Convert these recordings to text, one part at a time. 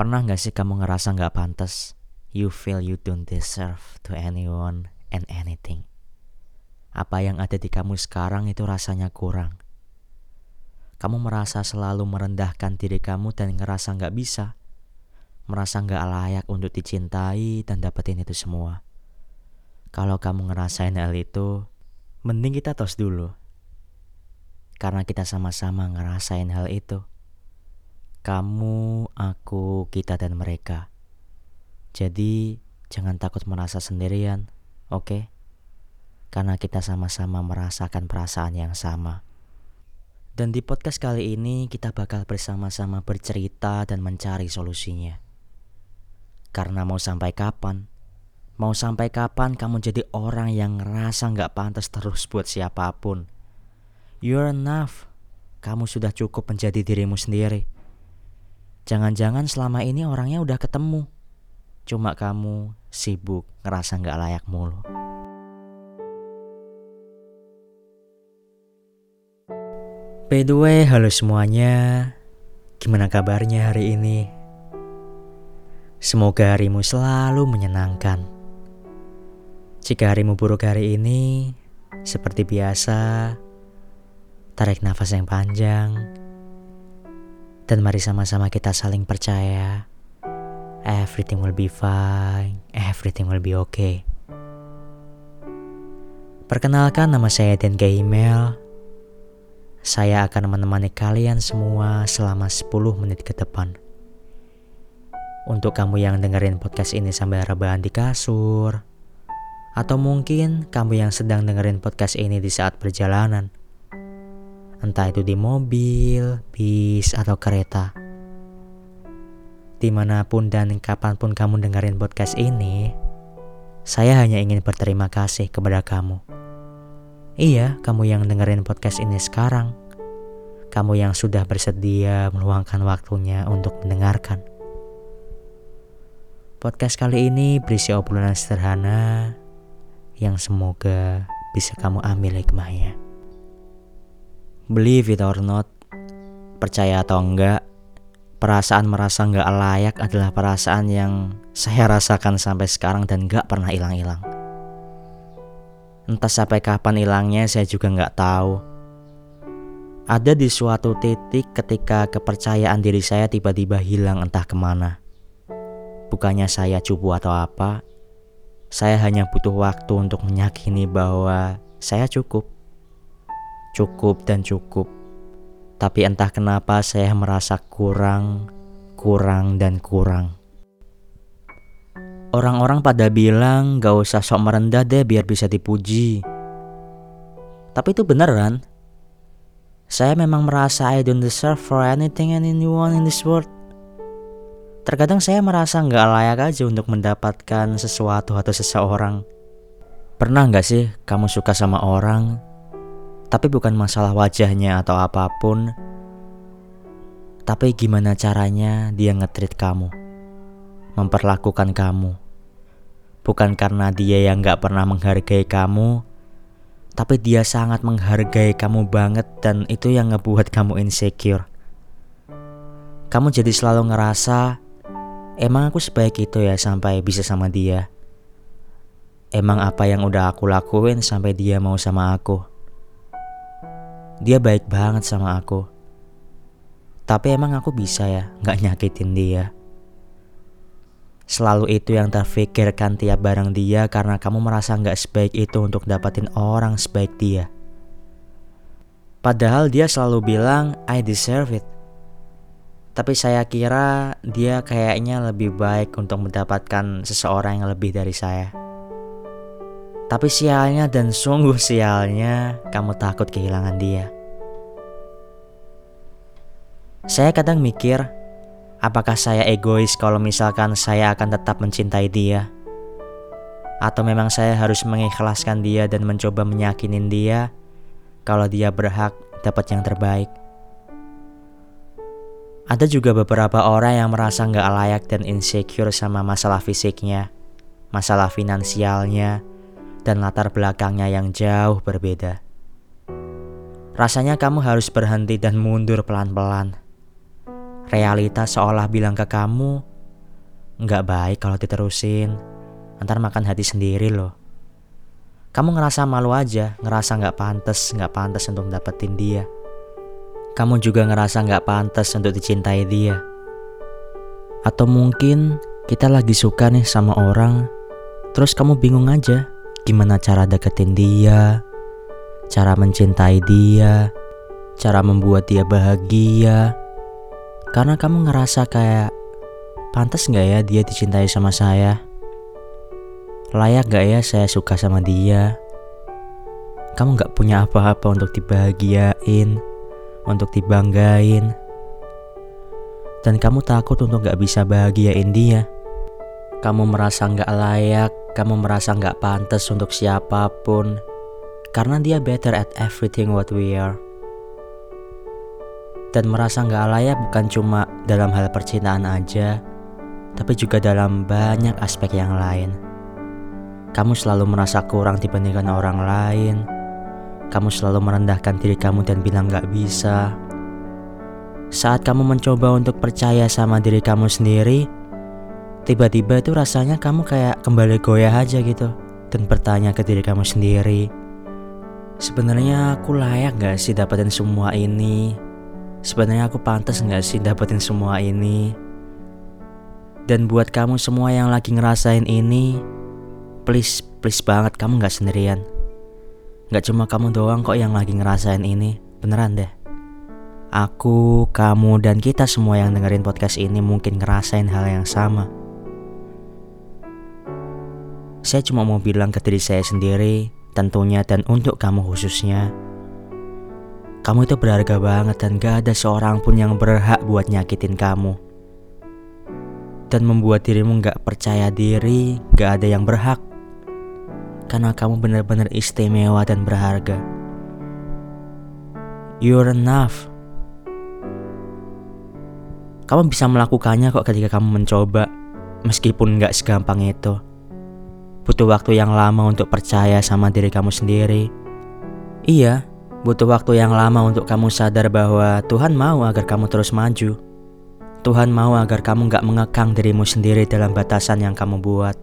Pernah gak sih kamu ngerasa gak pantas? You feel you don't deserve to anyone and anything. Apa yang ada di kamu sekarang itu rasanya kurang. Kamu merasa selalu merendahkan diri kamu dan ngerasa gak bisa. Merasa gak layak untuk dicintai dan dapetin itu semua. Kalau kamu ngerasain hal itu, mending kita tos dulu. Karena kita sama-sama ngerasain hal itu kamu, aku, kita, dan mereka. Jadi, jangan takut merasa sendirian, oke? Okay? Karena kita sama-sama merasakan perasaan yang sama. Dan di podcast kali ini, kita bakal bersama-sama bercerita dan mencari solusinya. Karena mau sampai kapan? Mau sampai kapan kamu jadi orang yang ngerasa nggak pantas terus buat siapa pun? You're enough. Kamu sudah cukup menjadi dirimu sendiri. Jangan-jangan selama ini orangnya udah ketemu. Cuma kamu sibuk ngerasa gak layak mulu. By the way, halo semuanya. Gimana kabarnya hari ini? Semoga harimu selalu menyenangkan. Jika harimu buruk hari ini, seperti biasa, tarik nafas yang panjang dan mari sama-sama kita saling percaya. Everything will be fine, everything will be okay. Perkenalkan nama saya Dan Email. Saya akan menemani kalian semua selama 10 menit ke depan. Untuk kamu yang dengerin podcast ini sambil rebahan di kasur, atau mungkin kamu yang sedang dengerin podcast ini di saat perjalanan, entah itu di mobil, bis, atau kereta. Di mana pun dan kapan pun kamu dengerin podcast ini, saya hanya ingin berterima kasih kepada kamu. Iya, kamu yang dengerin podcast ini sekarang. Kamu yang sudah bersedia meluangkan waktunya untuk mendengarkan. Podcast kali ini berisi obrolan sederhana yang semoga bisa kamu ambil hikmahnya. Believe it or not, percaya atau enggak, perasaan merasa enggak layak adalah perasaan yang saya rasakan sampai sekarang dan enggak pernah hilang-hilang. Entah sampai kapan hilangnya saya juga enggak tahu. Ada di suatu titik ketika kepercayaan diri saya tiba-tiba hilang entah ke mana. Bukannya saya cupu atau apa, saya hanya butuh waktu untuk meyakini bahwa saya cukup cukup dan cukup. Tapi entah kenapa saya merasa kurang, kurang, dan kurang. Orang-orang pada bilang gak usah sok merendah deh biar bisa dipuji. Tapi itu beneran. Saya memang merasa I don't deserve for anything and anyone in this world. Terkadang saya merasa nggak layak aja untuk mendapatkan sesuatu atau seseorang. Pernah nggak sih kamu suka sama orang, tapi bukan masalah wajahnya atau apa pun. Tapi gimana caranya dia ngetrit kamu. Memperlakukan kamu. Bukan karena dia yang gak pernah menghargai kamu. Tapi dia sangat menghargai kamu banget dan itu yang ngebuat kamu insecure. Kamu jadi selalu ngerasa, emang aku sebaik itu ya sampai bisa sama dia. Emang apa yang udah aku lakuin sampai dia mau sama aku? Dia baik banget sama aku. Tapi emang aku bisa ya gak nyakitin dia. Selalu itu yang terfikirkan tiap barang dia karena kamu merasa gak sebaik itu untuk dapatin orang sebaik dia. Padahal dia selalu bilang, I deserve it. Tapi saya kira dia kayaknya lebih baik untuk mendapatkan seseorang yang lebih dari saya. Tapi sialnya dan sungguh sialnya kamu takut kehilangan dia. Saya kadang mikir, apakah saya egois kalau misalkan saya akan tetap mencintai dia? Atau memang saya harus mengikhlaskan dia dan mencoba menyakinin dia kalau dia berhak dapat yang terbaik? Ada juga beberapa orang yang merasa nggak layak dan insecure sama masalah fisiknya, masalah finansialnya, dan latar belakangnya yang jauh berbeda. Rasanya kamu harus berhenti dan mundur pelan-pelan. Realitas seolah bilang ke kamu, nggak baik kalau diterusin. Ntar makan hati sendiri loh. Kamu ngerasa malu aja, ngerasa nggak pantas, nggak pantas untuk dapetin dia. Kamu juga ngerasa nggak pantas untuk dicintai dia. Atau mungkin kita lagi suka nih sama orang, terus kamu bingung aja gimana cara deketin dia, cara mencintai dia, cara membuat dia bahagia. Karena kamu ngerasa kayak pantas nggak ya dia dicintai sama saya? Layak gak ya saya suka sama dia? Kamu gak punya apa-apa untuk dibahagiain, untuk dibanggain. Dan kamu takut untuk gak bisa bahagiain dia. Kamu merasa gak layak, kamu merasa gak pantas untuk siapa pun. Karena dia better at everything what we are. Dan merasa gak layak bukan cuma dalam hal percintaan aja, tapi juga dalam banyak aspek yang lain. Kamu selalu merasa kurang dibandingkan orang lain, kamu selalu merendahkan diri kamu dan bilang gak bisa. Saat kamu mencoba untuk percaya sama diri kamu sendiri, tiba-tiba itu rasanya kamu kayak kembali goyah aja gitu dan bertanya ke diri kamu sendiri. Sebenarnya aku layak gak sih dapetin semua ini? Sebenarnya aku pantas gak sih dapetin semua ini? Dan buat kamu semua yang lagi ngerasain ini, please, please banget kamu gak sendirian. Gak cuma kamu doang kok yang lagi ngerasain ini, beneran deh. Aku, kamu, dan kita semua yang dengerin podcast ini mungkin ngerasain hal yang sama. Saya cuma mau bilang ke diri saya sendiri, tentunya dan untuk kamu khususnya. Kamu itu berharga banget dan gak ada seorang pun yang berhak buat nyakitin kamu. Dan membuat dirimu gak percaya diri, gak ada yang berhak karena kamu benar-benar istimewa dan berharga. You're enough. Kamu bisa melakukannya kok ketika kamu mencoba, meskipun nggak segampang itu. Butuh waktu yang lama untuk percaya sama diri kamu sendiri. Iya, butuh waktu yang lama untuk kamu sadar bahwa Tuhan mau agar kamu terus maju. Tuhan mau agar kamu nggak mengekang dirimu sendiri dalam batasan yang kamu buat.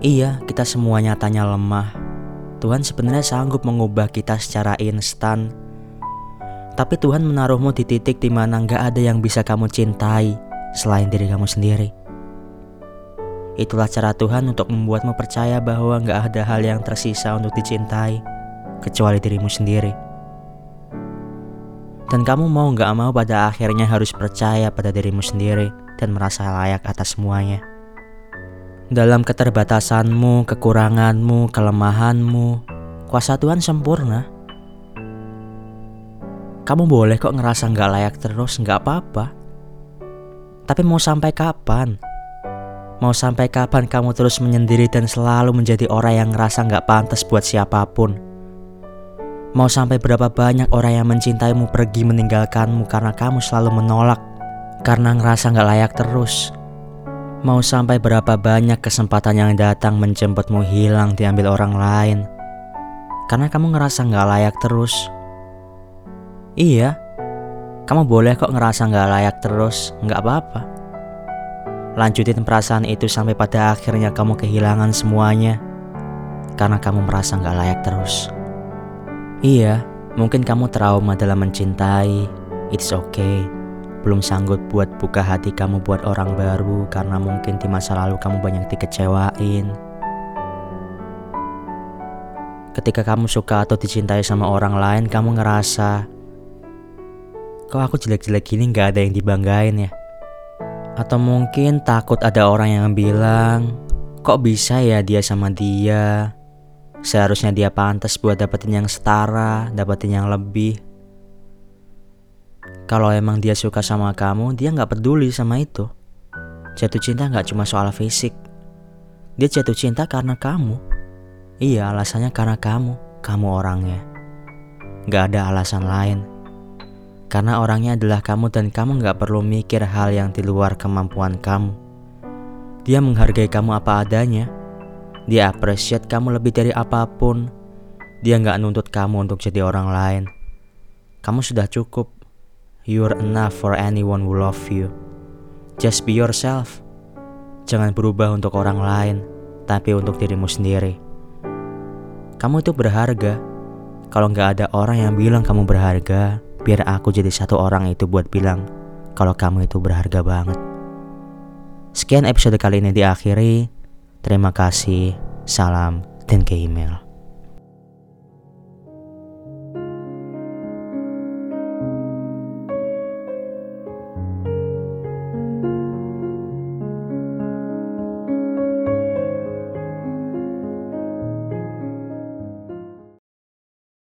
Iya, kita semua nyatanya lemah. Tuhan sebenarnya sanggup mengubah kita secara instan. Tapi Tuhan menaruhmu di titik di mana nggak ada yang bisa kamu cintai selain diri kamu sendiri. Itulah cara Tuhan untuk membuatmu percaya bahwa nggak ada hal yang tersisa untuk dicintai kecuali dirimu sendiri. Dan kamu mau nggak mau pada akhirnya harus percaya pada dirimu sendiri dan merasa layak atas semuanya. Dalam keterbatasanmu, kekuranganmu, kelemahanmu, kuasa Tuhan sempurna. Kamu boleh kok ngerasa nggak layak terus, nggak apa-apa. Tapi mau sampai kapan? Mau sampai kapan kamu terus menyendiri dan selalu menjadi orang yang ngerasa nggak pantas buat siapa pun? Mau sampai berapa banyak orang yang mencintaimu pergi meninggalkanmu karena kamu selalu menolak, karena ngerasa nggak layak terus, Mau sampai berapa banyak kesempatan yang datang menjemputmu hilang diambil orang lain Karena kamu ngerasa gak layak terus? Iya, kamu boleh kok ngerasa gak layak terus, gak apa-apa. Lanjutin perasaan itu sampai pada akhirnya kamu kehilangan semuanya Karena kamu merasa gak layak terus Iya, mungkin kamu trauma dalam mencintai It's okay belum sanggup buat buka hati kamu buat orang baru karena mungkin di masa lalu kamu banyak dikecewain. Ketika kamu suka atau dicintai sama orang lain, kamu ngerasa, kok aku jelek-jelek gini gak ada yang dibanggain ya? Atau mungkin takut ada orang yang bilang, kok bisa ya dia sama dia? Seharusnya dia pantas buat dapetin yang setara, dapetin yang lebih. Kalau emang dia suka sama kamu, dia nggak peduli sama itu. Jatuh cinta nggak cuma soal fisik. Dia jatuh cinta karena kamu. Iya, alasannya karena kamu. Kamu orangnya. Gak ada alasan lain. Karena orangnya adalah kamu dan kamu gak perlu mikir hal yang di luar kemampuan kamu. Dia menghargai kamu apa adanya. Dia appreciate kamu lebih dari apa pun. Dia gak nuntut kamu untuk jadi orang lain. Kamu sudah cukup You're enough for anyone who love you. Just be yourself. Jangan berubah untuk orang lain, tapi untuk dirimu sendiri. Kamu itu berharga. Kalau nggak ada orang yang bilang kamu berharga, biar aku jadi satu orang itu buat bilang kalau kamu itu berharga banget. Sekian episode kali ini diakhiri. Terima kasih, salam, dan ke email.